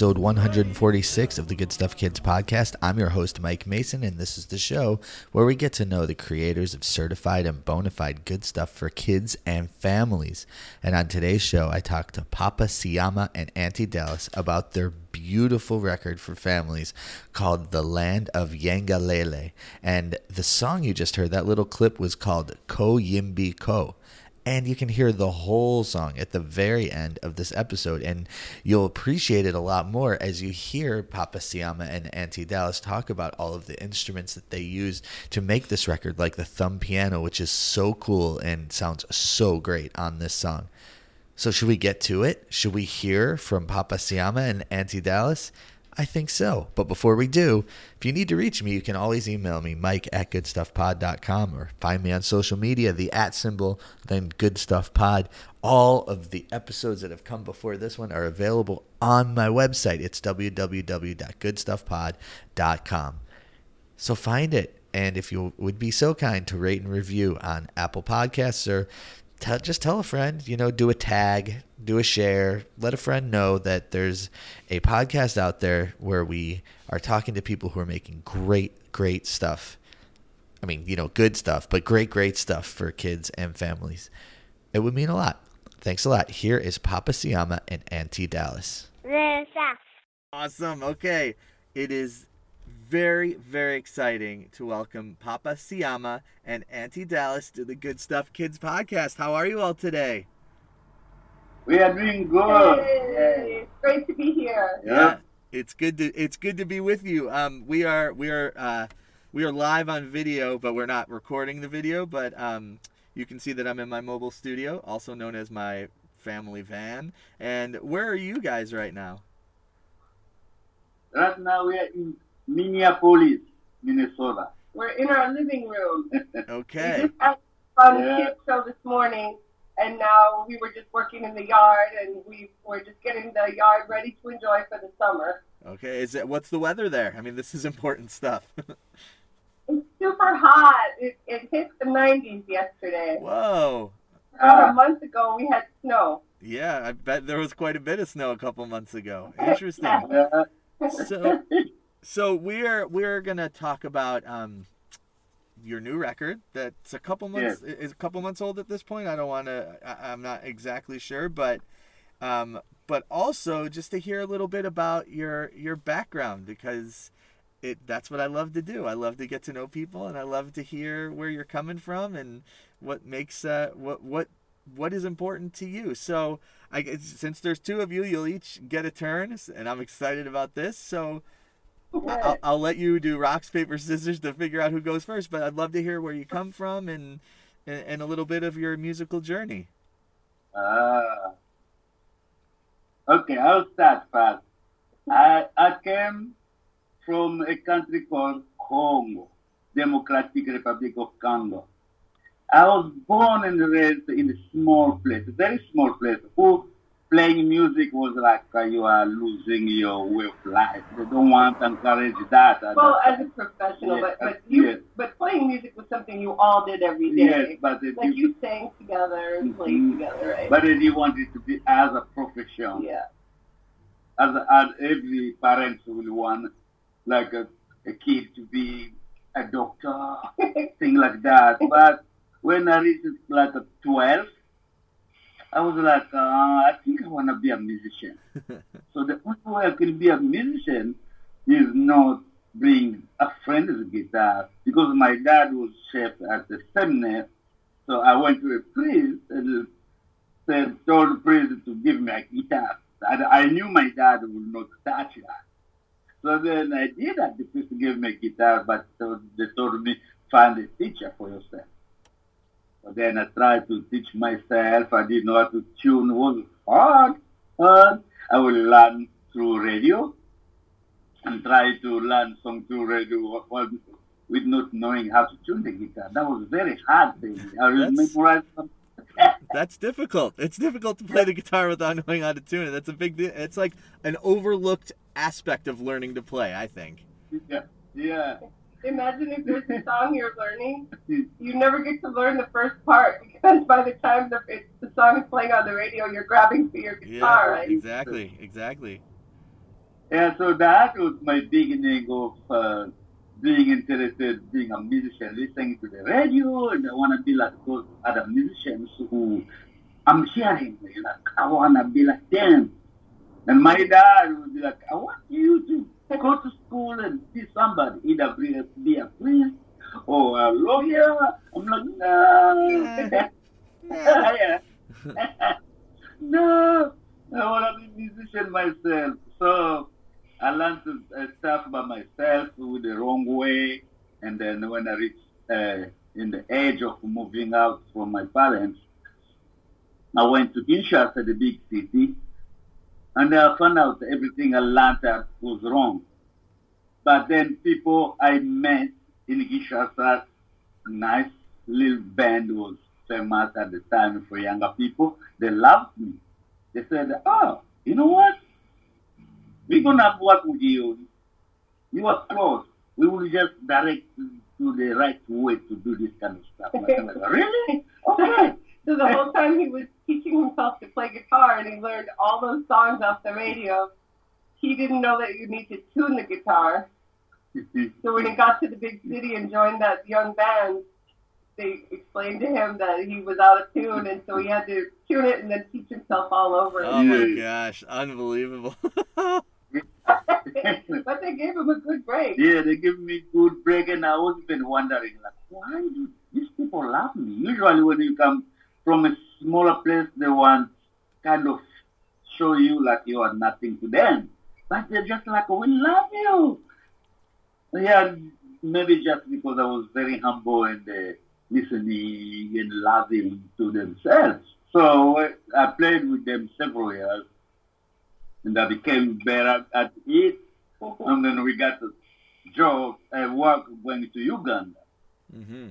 episode 146 of the Good Stuff Kids podcast. I'm your host, Mike Mason, and this is the show where we get to know the creators of certified and bona fide good stuff for kids and families. And on today's show, I talked to Papa Siama and Auntie Dallas about their beautiful record for families called The Land of Yangalele. And the song you just heard, that little clip, was called Ko Yimbi Ko and you can hear the whole song at the very end of this episode and you'll appreciate it a lot more as you hear papa siama and auntie dallas talk about all of the instruments that they used to make this record like the thumb piano which is so cool and sounds so great on this song. So should we get to it? Should we hear from papa siama and auntie dallas I think so. But before we do, if you need to reach me, you can always email me, mike at goodstuffpod.com, or find me on social media, the at symbol, then goodstuffpod. All of the episodes that have come before this one are available on my website. It's www.goodstuffpod.com. So find it. And if you would be so kind to rate and review on Apple Podcasts or tell, just tell a friend, you know, do a tag, do a share, let a friend know that there's a podcast out there where we are talking to people who are making great, great stuff. I mean, you know, good stuff, but great, great stuff for kids and families. It would mean a lot. Thanks a lot. Here is Papa Siama and Auntie Dallas. Awesome. Okay. It is very, very exciting to welcome Papa Siama and Auntie Dallas to the Good Stuff Kids podcast. How are you all today? We are doing good. Yay. It's great to be here. Yeah. It's good to it's good to be with you. Um we are we are uh we are live on video, but we're not recording the video, but um you can see that I'm in my mobile studio, also known as my family van. And where are you guys right now? Right now we are in Minneapolis, Minnesota. We're in our living room. We Okay. just had a fun Yeah. kid show this morning, and now we were just working in the yard, and we were just getting the yard ready to enjoy for the summer. Okay. Is it what's the weather there? I mean, this is important stuff. It's super hot. It, it hit the 90s yesterday. Whoa. About a ah. month ago, we had snow. Yeah, I bet there was quite a bit of snow a couple months ago. Interesting. Yeah. So so we're we're gonna talk about um your new record that's a couple months is a couple months old at this point. I don't want to i'm not exactly sure but um but also just to hear a little bit about your your background because it that's what i love to do. I love to get to know people and i love to hear where you're coming from and what makes uh what what what is important to you. So i since there's two of you you'll each get a turn and i'm excited about this. So I'll, I'll let you do rocks paper scissors to figure out who goes first but i'd love to hear where you come from and and, and a little bit of your musical journey Ah. Okay, I'll start first. I, I came from a country called Congo, Democratic Republic of Congo. I was born and raised in a small place, a very small place. Who playing music was like uh, you are losing your way of life. They don't want to encourage that. Well, as a professional, Yes, but but you yes. but playing music was something you all did every day. Yes, but it, Like you sang together and played Mhm. together, right? but he wanted to be as a profession. yeah. as, as every parent will want like a, a kid to be a doctor, thing like that. But when I reached like a 12, I was like, uh, I think I want to be a musician. so the only way I can be a musician is not bring a friend's guitar because my dad was chef at the seminary. So I went to a priest and said, told the priest to give me a guitar. I, I knew my dad would not touch that. So then I did that. The priest gave me a guitar, but they told me, find a teacher for yourself. But then I tried to teach myself. I didn't know how to tune. It was hard. hard. I will learn through radio and try to learn song through radio with not knowing how to tune the guitar. That was very hard thing. I will That's- memorize some. That's difficult. It's difficult to play the guitar without knowing how to tune it. That's a big. It's like an overlooked aspect of learning to play. I think. Yeah. Yeah. Imagine if there's a song you're learning, you never get to learn the first part because by the time the, it, the song is playing on the radio, you're grabbing for your guitar, Yeah. right? Exactly. Exactly. Yeah, so that was my beginning of uh, being interested, being a musician, listening to the radio, and I want to be like those other musicians who I'm hearing, like, I want to be like them. And my dad would be like, I want you to go to school and be somebody, either be a, be a priest or a lawyer. I'm like, no. yeah. no, I want to be a musician myself. So I learned to, uh, stuff by myself with the wrong way. And then when I reached uh, in the age of moving out from my parents, I went to Kinshasa, the big city, and I found out everything I learned that was wrong. But then people I met in Kinshasa, nice little band was famous at the time for younger people. They loved me. They said, "Oh, you know what? We're gonna work with you. You are close. We will just direct you to the right way to do this kind of stuff." And I was like, really? Okay. So the whole time he was teaching himself to play guitar and he learned all those songs off the radio, he didn't know that you need to tune the guitar. So when he got to the big city and joined that young band, they explained to him that he was out of tune, and so he had to tune it and then teach himself all over. Oh my gosh! Unbelievable. but they gave him a good break. Yeah, they give me good break, and I was been wondering, like, why do these people love me? Usually, when you come from a smaller place, they want kind of show you like you are nothing to them, but they're just like, we love you. Yeah, maybe just because I was very humble and uh, listening and loving to themselves. So uh, I played with them several years, and I became better at it. And then we got a job, uh, work going to Uganda. Mm-hmm.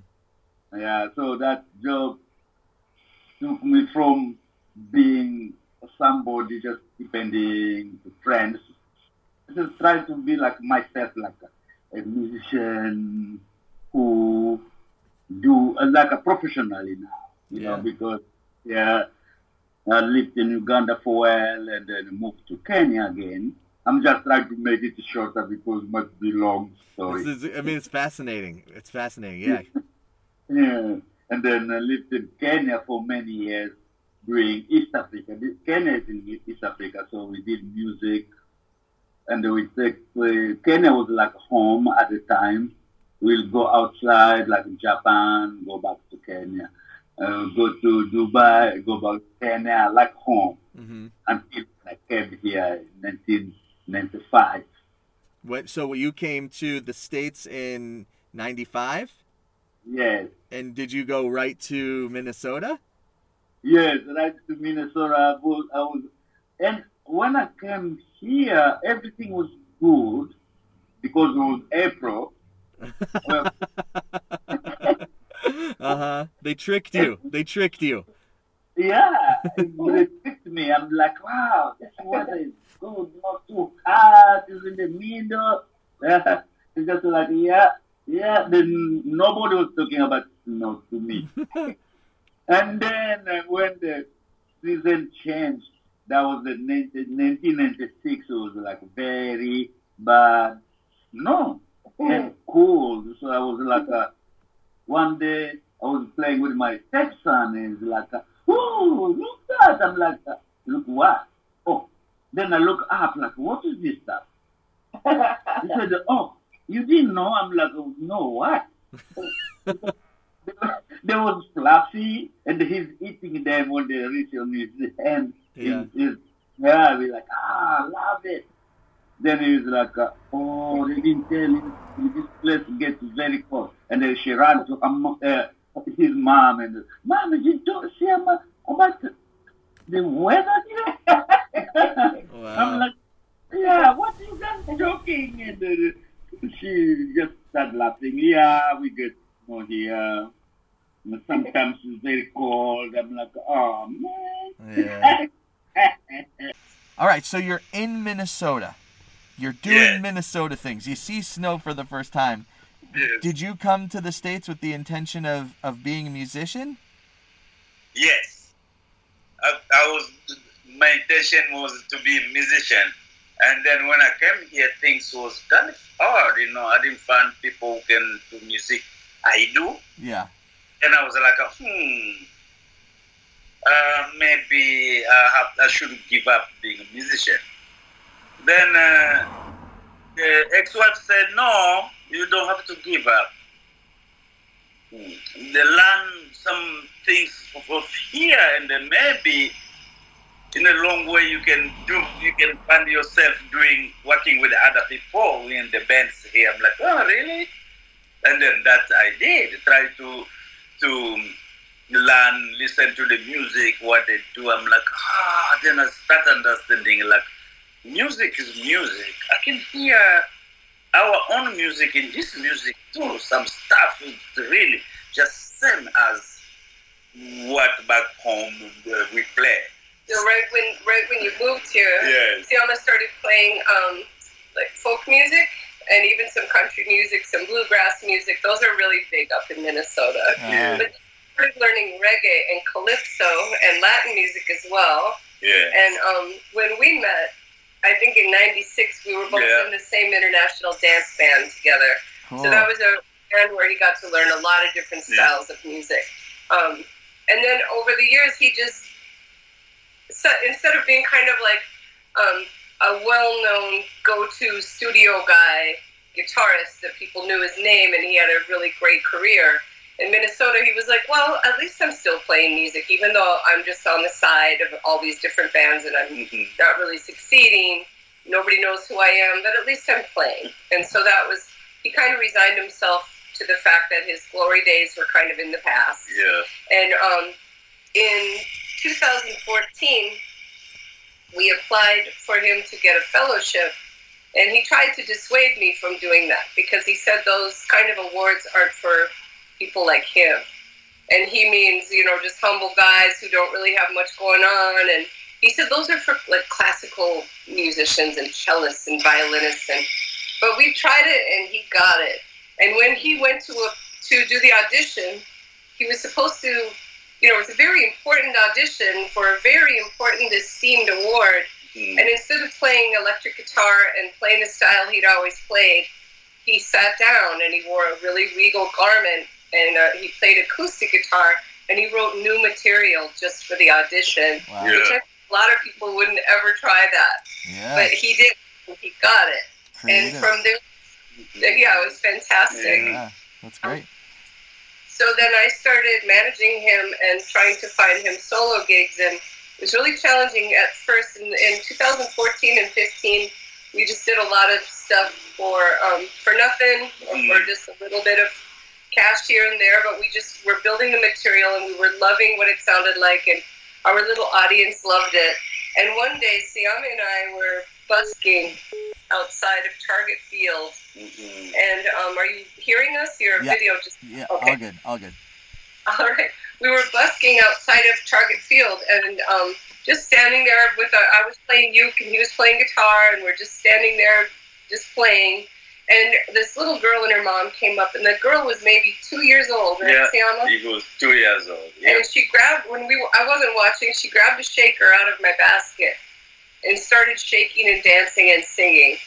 Yeah, so that job took me from being somebody just depending to friends. I just try to be like myself, like a, a musician who do uh, like a professionally now, you know, because yeah, I lived in Uganda for a while and then moved to Kenya again. I'm just trying to make it shorter because it must be long story. This is, I mean, it's fascinating. It's fascinating. Yeah. Yeah, and then I lived in Kenya for many years doing East Africa. Kenya is in East Africa, so we did music, and we take we, Kenya was like home at the time. We'll go outside, like Japan, go back to Kenya, uh, go to Dubai, go back to Kenya, like home hmm until I came here in 1995. What? So you came to the states in '95, Yes. and did you go right to Minnesota? Yes, right to Minnesota. I was, I was, and when I came here, everything was good because it was April. Well, uh huh. They tricked you. They tricked you. yeah, they tricked me. I'm like, wow, this weather is good, not too hot. It's in the middle. It's just like, yeah, yeah. Then nobody was talking about snow to me. and then uh, when the season changed, that was the 1996. It was like very bad. No, and cold. So I was like, uh, one day I was playing with my stepson, and he's like, "Oh, look that!" I'm like, "Look what?" Oh, then I look up, like, "What is this stuff?" He said, "Oh, you didn't know?" I'm like, oh, "No, what?" there was fluffy, and he's eating them when they reach on his hand. Yeah. His, yeah, we like, ah, love it. Then he was like, oh, they didn't tell him this place gets very cold. And then she ran to um, uh, his mom and mom, you don't see about, about the, the weather here? Wow. I'm like, yeah, what are you guys joking? And uh, she just started laughing. Yeah, we get snow here. And Sometimes it's very cold. I'm like, oh man. Yeah. All right, so you're in Minnesota. You're doing Yeah. Minnesota things. You see snow for the first time. Yes. Did you come to the states with the intention of, of being a musician? Yes. I, I was my intention was to be a musician. And then when I came here things was kind of hard, you know, I didn't find people who can do music. I do. Yeah. And I was like, hmm, uh, maybe I, have, I shouldn't give up being a musician. Then uh, the ex-wife said, no, you don't have to give up. Hmm. They learn some things of here, and then maybe in a long way you can do. You can find yourself doing working with other people in the bands here. I'm like, oh, really? And then that I did. Try to to learn, listen to the music, what they do. I'm like, ah, then I start understanding like music is music. I can hear our own music in this music too. Some stuff is really just same as what back home we play. So right when right when you moved here, Yes. Siama started playing um, like folk music and even some country music, some bluegrass music. Those are really big up in Minnesota. Uh, But you started learning reggae and calypso and Latin music as well. Yeah. And um, when we met, I think in '96, we were both Yeah. in the same international dance band together. cool. So that was a band where he got to learn a lot of different Yeah. styles of music. Um, and then over the years, he just so, instead of being kind of like um, a well-known go-to studio guy guitarist that people knew his name and he had a really great career in Minnesota, he was like, well, at least I'm still playing music, even though I'm just on the side of all these different bands and I'm Mhm. not really succeeding. Nobody knows who I am, but at least I'm playing. And so that was, he kind of resigned himself to the fact that his glory days were kind of in the past. Yeah. And um, in 2014, we applied for him to get a fellowship. And he tried to dissuade me from doing that because he said those kind of awards aren't for people like him. And he means, you know, just humble guys who don't really have much going on. And he said those are for like classical musicians and cellists and violinists. And but we tried it and he got it. And when he went to a, to do the audition, he was supposed to, you know, it was a very important audition for a very important esteemed award. Mhm. And instead of playing electric guitar and playing the style he'd always played, he sat down and he wore a really regal garment and uh, he played acoustic guitar and he wrote new material just for the audition. wow. Yeah. Which I, a lot of people wouldn't ever try that, Yeah. but he did. He got it, and from there, yeah, it was fantastic. Yeah. That's great. So then I started managing him and trying to find him solo gigs, and it was really challenging at first. In, in 2014 and 15, we just did a lot of stuff for um, for nothing or for just a little bit of cash here and there. But we just were building the material, and we were loving what it sounded like, and our little audience loved it. And one day, Siama and I were busking outside of Target Field, Mhm. and um, are you hearing us? Your Yeah. video just Yeah. Okay. All good. All good. all right. We were busking outside of Target Field and um, just standing there with our, I was playing uke and he was playing guitar and we're just standing there just playing. And this little girl and her mom came up and the girl was maybe two years old, right, Yeah. Siama? He was two years old. Yeah. And she grabbed when we were, I wasn't watching. She grabbed a shaker out of my basket and started shaking and dancing and singing.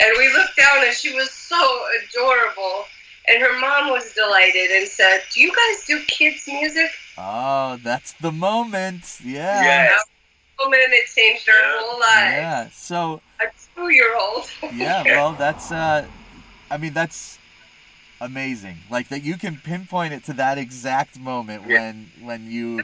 And we looked down and she was so adorable. And her mom was delighted and said, "Do you guys do kids music?" Oh, that's the moment. Yeah. Yes. Woman, it changed our Yeah. whole lives. Yeah. So A two-year-old. yeah, well, that's uh, I mean, that's amazing. Like that you can pinpoint it to that exact moment Yeah. when when you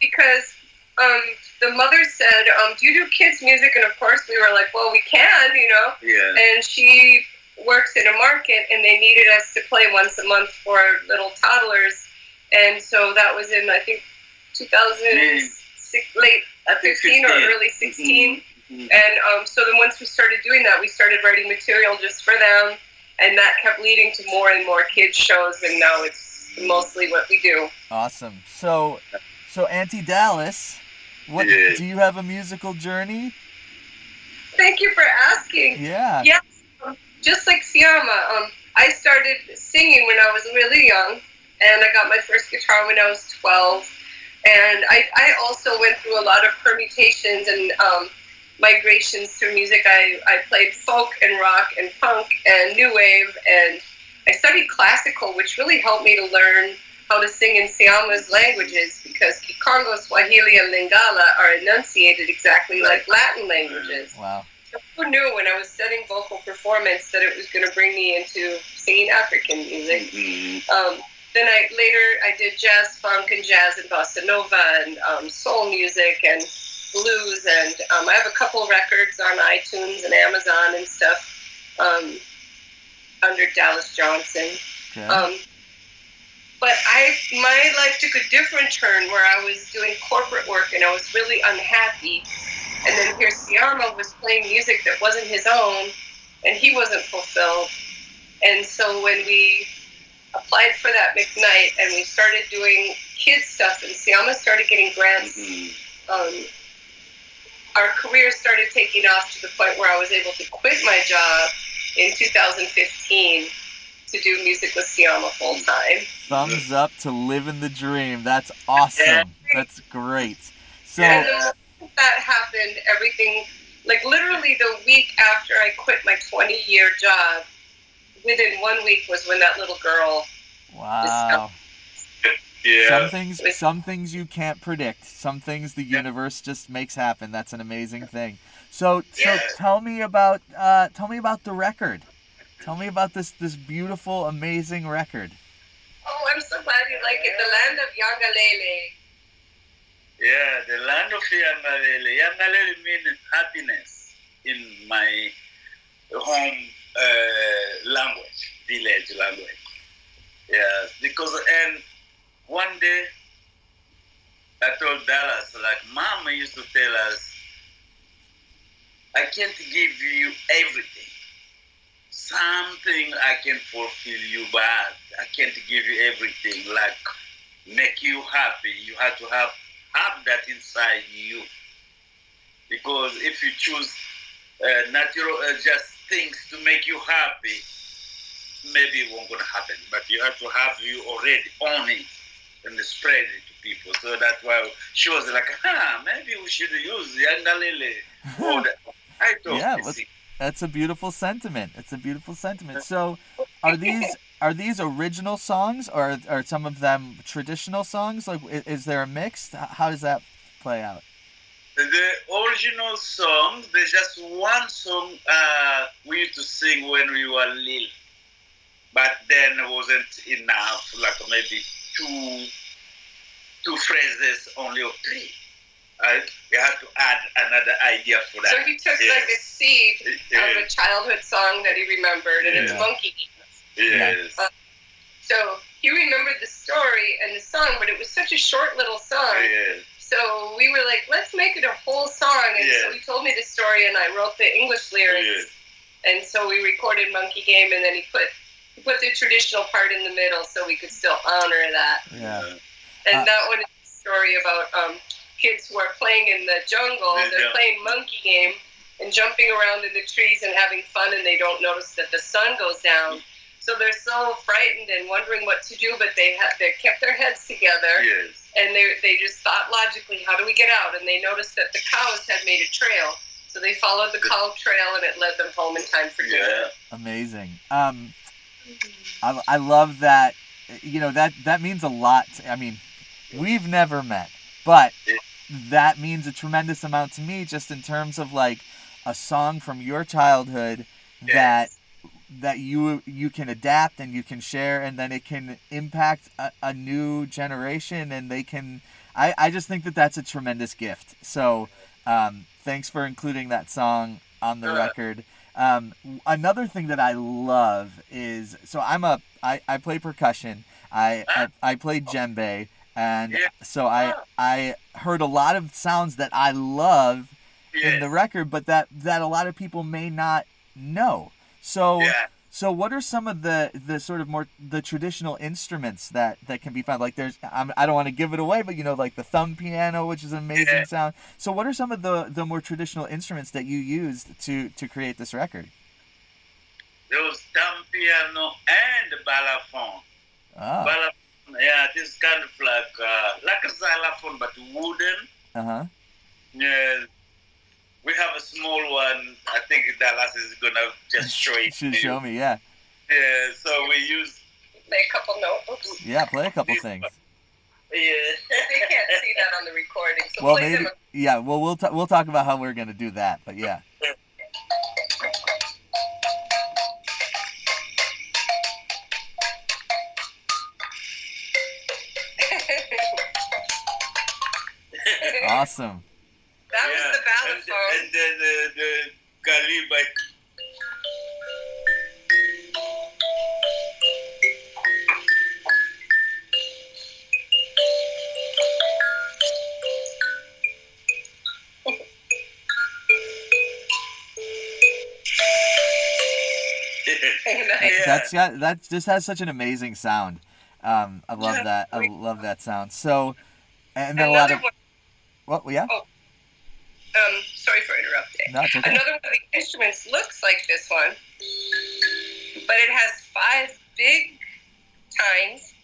because um, the mother said, um, "Do you do kids music?" And of course, we were like, "Well, we can," you know. Yeah. and she works in a market and they needed us to play once a month for little toddlers and so that was in I think 2006, late uh, 15 or 16. early 16. Mhm. And um, so then once we started doing that, we started writing material just for them, and that kept leading to more and more kids shows, and now it's mostly what we do. Awesome. So, so Auntie Dallas, what Yeah. do you have a musical journey? Thank you for asking. Yeah. Yeah. Just like Siama, um, I started singing when I was really young, and I got my first guitar when I was 12. And I, I also went through a lot of permutations and um, migrations through music. I, I played folk and rock and punk and new wave, and I studied classical, which really helped me to learn how to sing in Siama's languages because Kikongo, Swahili, and Lingala are enunciated exactly like Latin languages. Wow. So who knew when I was studying vocal performance that it was going to bring me into singing African music? Mhm. Um, then I later I did jazz, funk, and jazz and bossa nova and um, soul music and blues, and um, I have a couple records on iTunes and Amazon and stuff um, under Dallas Johnson. Okay. But I, my life took a different turn where I was doing corporate work and I was really unhappy. And then here Siama was playing music that wasn't his own, and he wasn't fulfilled. And so when we applied for that McKnight and we started doing kids stuff, and Siama started getting grants, Mhm. um, our career started taking off to the point where I was able to quit my job in 2015 to do music with Siama full time. Thumbs up to living the dream. That's awesome. That's great. So, And the that happened, everything, like literally the week after I quit my 20 year job, within one week was when that little girl. wow. Yeah. Some things, some things you can't predict. Some things the universe just makes happen. That's an amazing thing. So, so Yeah. tell me about, uh, tell me about the record. Tell me about this, this beautiful, amazing record. Oh, I'm so glad you like it. The land of Yangalele. Yeah, the land of Yangalele. Yangalele means happiness in my home uh, language, village language. Yeah, because and one day I told Dallas, like, Mama used to tell us, I can't give you everything. Something I can fulfill you, but I can't give you everything. Like, make you happy. You have to have have that inside you. Because if you choose uh, natural, uh, just things to make you happy, maybe it won't gonna happen. But you have to have you already own it and spread it to people. So that's why she was like, ah, maybe we should use Yangalele. I thought, Yeah, you let's- see, That's a beautiful sentiment. It's a beautiful sentiment. So, are these are these original songs or are some of them traditional songs? Like, is there a mix? How does that play out? The original song, there's just one song uh, we used to sing when we were little, but then it wasn't enough, like maybe two two phrases only or three. Right? We had to add another idea for that. So he took like a seed out of a childhood song that he remembered, and it's Yeah. Monkey yes. So he remembered the story and the song, but it was such a short little song. yes. So we were like, let's make it a whole song. And so he told me the story, and I wrote the English lyrics. yes. And so we recorded Monkey Game, and then he put he put the traditional part in the middle, so we could still honor that. Yeah. And Uh, that one is a story about um, kids who are playing in the jungle. The They're jungle. playing Monkey Game and jumping around in the trees and having fun, and they don't notice that the sun goes down. So they're so frightened and wondering what to do, but they ha- they kept their heads together Yes. and they they just thought logically, how do we get out? And they noticed that the cows had made a trail, so they followed the cow trail, and it led them home in time for dinner. Yeah. Amazing. Um, I, I love that. You know that that means a lot. To, I mean, we've never met, but that means a tremendous amount to me, just in terms of like a song from your childhood that that you you can adapt and you can share, and then it can impact a, a new generation, and they can. I, I just think that that's a tremendous gift. So, um, thanks for including that song on the Uh, record. Um, another thing that I love is so I'm a I, I play percussion I I, I played djembe, and Yeah. so I I heard a lot of sounds that I love Yeah. in the record, but that that a lot of people may not know. So yeah. so what are some of the the sort of more the traditional instruments that that can be found? Like there's I'm, I don't want to give it away, but you know like the thumb piano, which is an amazing sound. So what are some of the the more traditional instruments that you used to to create this record? There was thumb piano and balafon. Oh, Balafon, yeah, this kind of like uh, like a xylophone but wooden. uh huh. Yeah. We have a small one. I think Dallas is gonna just show it. Should to you. show me, yeah, Yeah, so we use Play a couple notes. Oops. yeah. Play a couple things. yeah. They can't see that on the recording. So Well, maybe them. yeah. Well, we'll ta- we'll talk about how we're gonna do that, but yeah. Awesome. that Yeah, was the and, balafon. and then uh, the Kalimba. Nice. Yeah. That's got that just has such an amazing sound. Um, I love that. I love that sound. So, and then a lot Another of one. what? yeah. Um, sorry for interrupting. No, okay. Another one of the instruments looks like this one, but it has five big tines.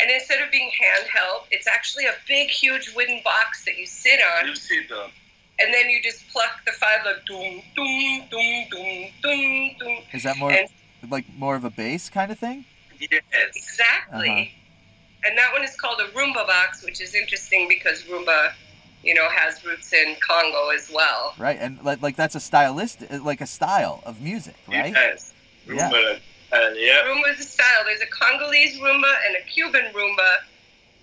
And instead of being handheld, it's actually a big, huge wooden box that you sit on, You see them. and then you just pluck the five like doom, doom, doom, doom, doom, doom. Is that more And- like more of a bass kind of thing? Yes. Exactly. Uh-huh. And that one is called a Rumba box, which is interesting because Rumba, you know, has roots in Congo as well. Right, and like like that's a stylist, like a style of music, right? Yes. Yeah. Rumba, Uh, yeah. Rumba is a style. There's a Congolese Rumba and a Cuban Rumba,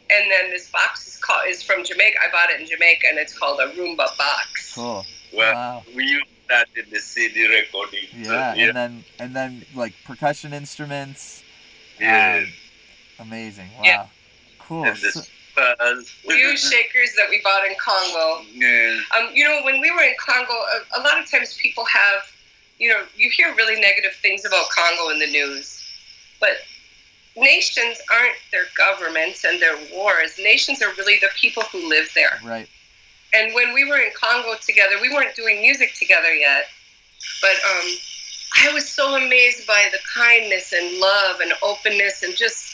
and then this box is called is from Jamaica. I bought it in Jamaica, and it's called a Rumba box. Cool. Well, Wow. we use that in the CD recording. so, Yeah, yeah. and then and then like percussion instruments. yeah. Um, amazing. Wow. Yeah. Cool. and the So- We use shakers that we bought in Congo. Yeah. Um, you know, when we were in Congo, a, a lot of times people have, you know, you hear really negative things about Congo in the news, but nations aren't their governments and their wars. Nations are really the people who live there. right. And when we were in Congo together, we weren't doing music together yet, but um, I was so amazed by the kindness and love and openness and just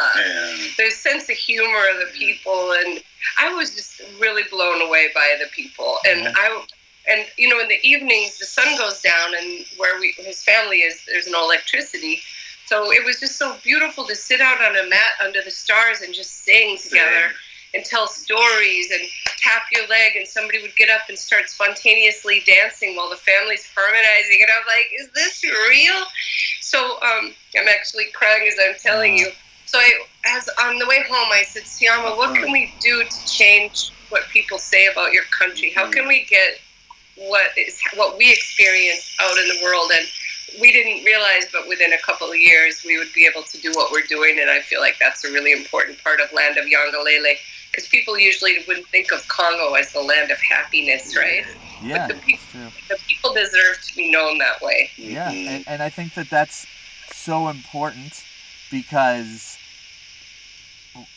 uh, yeah. the sense of humor of the people, and I was just really blown away by the people. And Yeah. I, and you know, in the evenings, the sun goes down, and where we his family is, there's no electricity. So it was just so beautiful to sit out on a mat under the stars and just sing together and tell stories and tap your leg and somebody would get up and start spontaneously dancing while the family's harmonizing and I'm like, is this real? So um, I'm actually crying as I'm telling you. So I, as on the way home, I said, Siama, what can we do to change what people say about your country? How can we get what is what we experience out in the world? And we didn't realize, but within a couple of years, we would be able to do what we're doing. And I feel like that's a really important part of Land of Yangalele because people usually wouldn't think of Congo as the land of happiness, right? Yeah, the it's peop- true. The people deserve to be known that way. Yeah, Mhm. and, and I think that that's so important because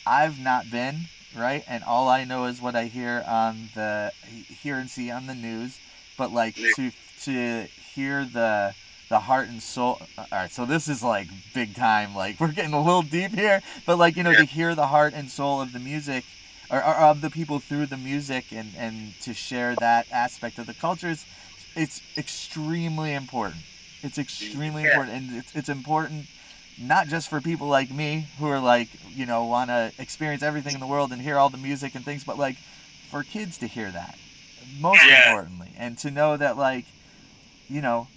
I've not been right, and all I know is what I hear on the hear and see on the news. But like to to hear the the heart and soul. Uh, all right, so this is like big time. Like we're getting a little deep here, but like you know to hear the heart and soul of the music. Or, or of the people through the music and, and to share that aspect of the cultures it's extremely important it's extremely Yeah. important and it's, it's important not just for people like me who are like you know want to experience everything in the world and hear all the music and things but like for kids to hear that most Yeah. importantly and to know that like you know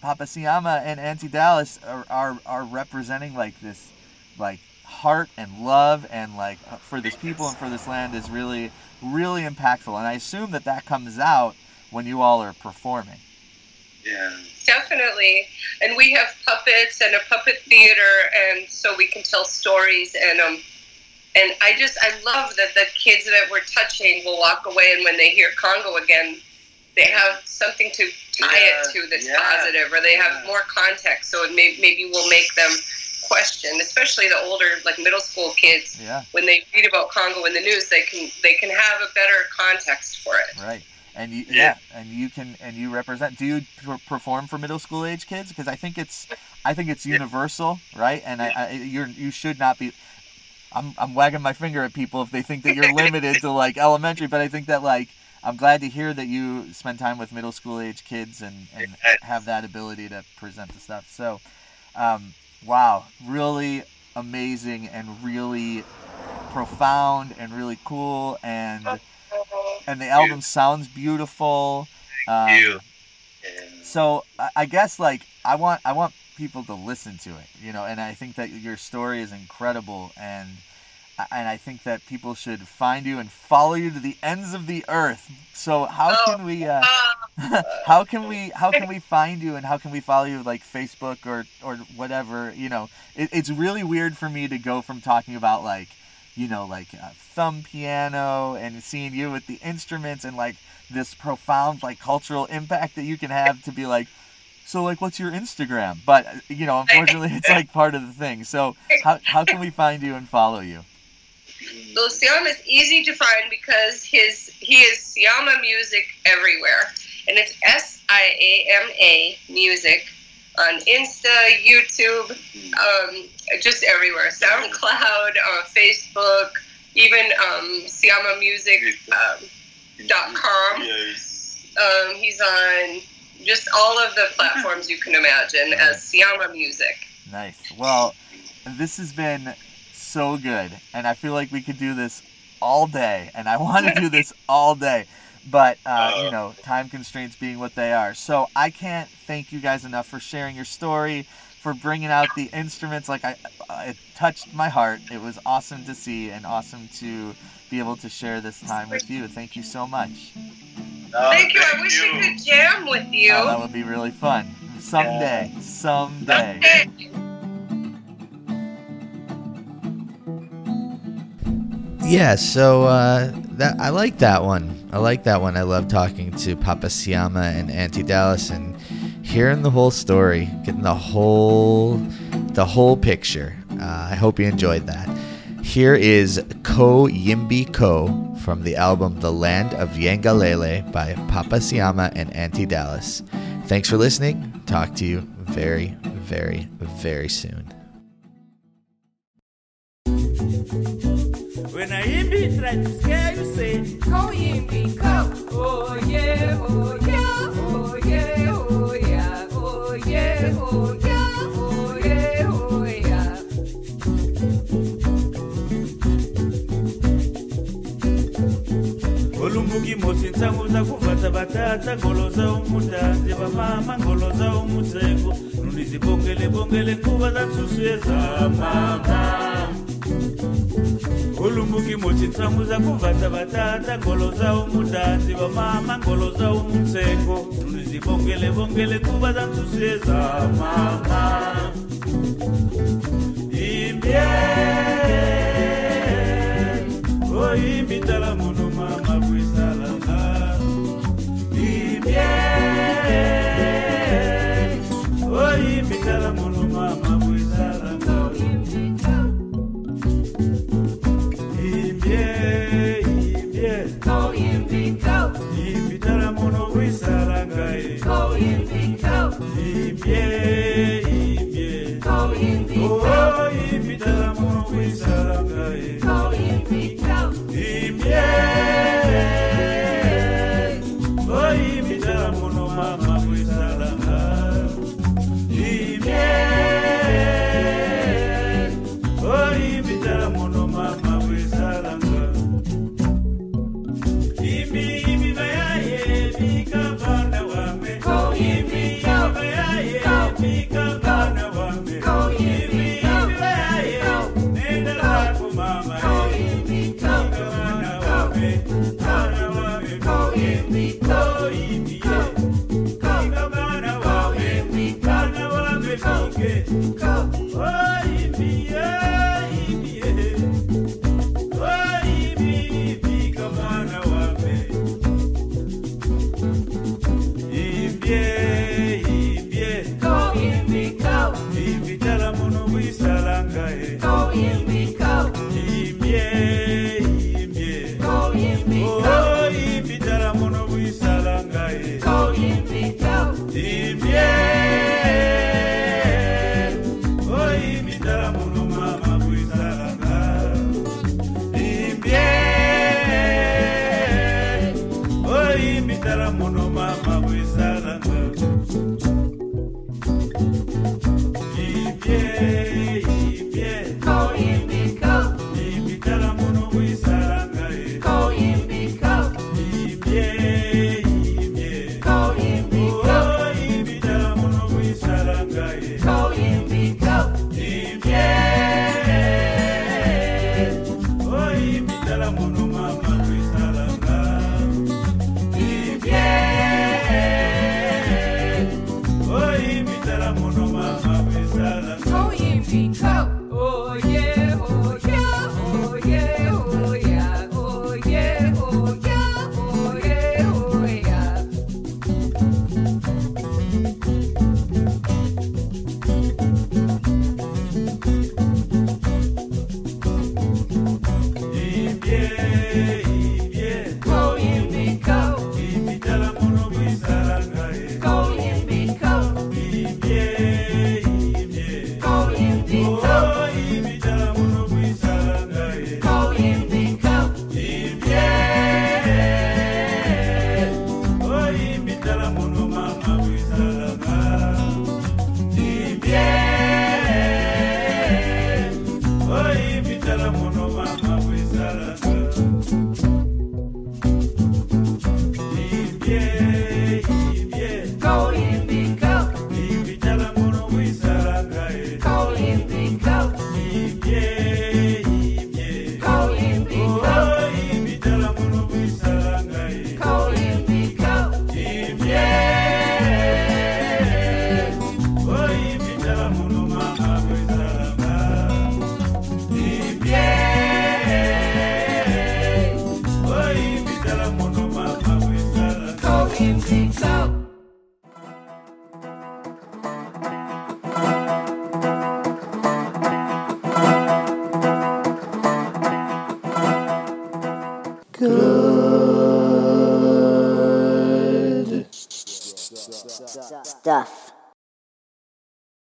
papa siama and auntie dallas are, are, are representing like this like heart and love and like uh, for this people and for this land is really really impactful and i assume that that comes out when you all are performing Yeah. definitely. And we have puppets and a puppet theater, and so we can tell stories. And um, and I just I love that the kids that we're touching will walk away, and when they hear Congo again, they have something to tie it to that's yeah, positive, or they have more context. So it may, maybe will make them question, especially the older like middle school kids. Yeah, When they read about Congo in the news, they can they can have a better context for it. right. And you, yeah, Yeah. and you can, and you represent. Do you perform for middle school age kids? Because I think it's, I think it's Yeah. universal, right? And I, I, you're, you should not be. I'm, I'm wagging my finger at people if they think that you're limited to like elementary, but I think that like I'm glad to hear that you spend time with middle school age kids and, and have that ability to present the stuff. So, um, wow, really amazing and really profound and really cool and and the album sounds beautiful. Um, you. And so I- I guess like I want I want people to listen to it, you know, and I think that your story is incredible and and I think that people should find you and follow you to the ends of the earth. So how Oh, can we uh, how can we how can we find you and how can we follow you like Facebook or or whatever you know it, it's really weird for me to go from talking about like you know like uh, thumb piano and seeing you with the instruments and like this profound like cultural impact that you can have to be like so like what's your Instagram? But uh, you know unfortunately it's like part of the thing. So how, how can we find you and follow you? So Siama is easy to find because his he is Siama Music everywhere, and it's S I A M A Music on Insta, YouTube, um, just everywhere. SoundCloud, uh, Facebook, even um, um, dot com. Yes. Um, he's on just all of the platforms you can imagine as Siama Music. Nice. Well, this has been so good, and I feel like we could do this all day, and I want to do this all day. But uh, you know, time constraints being what they are, so I can't thank you guys enough for sharing your story, for bringing out the instruments. Like I, it touched my heart. It was awesome to see, and awesome to be able to share this time with you. Thank you so much. Oh, Thank you. I wish we could jam with you. Oh, that would be really fun. Someday, someday. Okay. Yeah, so uh, that I like that one. I like that one. I love talking to Papa Siama and Auntie Dallas and hearing the whole story, getting the whole the whole picture. Uh, I hope you enjoyed that. Here is Ko Yimbi Ko from the album The Land of Yangalele by Papa Siama and Auntie Dallas. Thanks for listening. Talk to you very, very, very soon. When I imbi to scare you, batata ngolo za umudanzi vamama ngolo za umutseko nunizibongelebongele nguva za nsusu za mama olumbuki mosi ntsangu za kuvata batata ngolo za umudanzi vamama ngolo za umutseko nunizibongelebongele nguva za nsusu za mama. Imbye mama kwisalanga Nitoibia.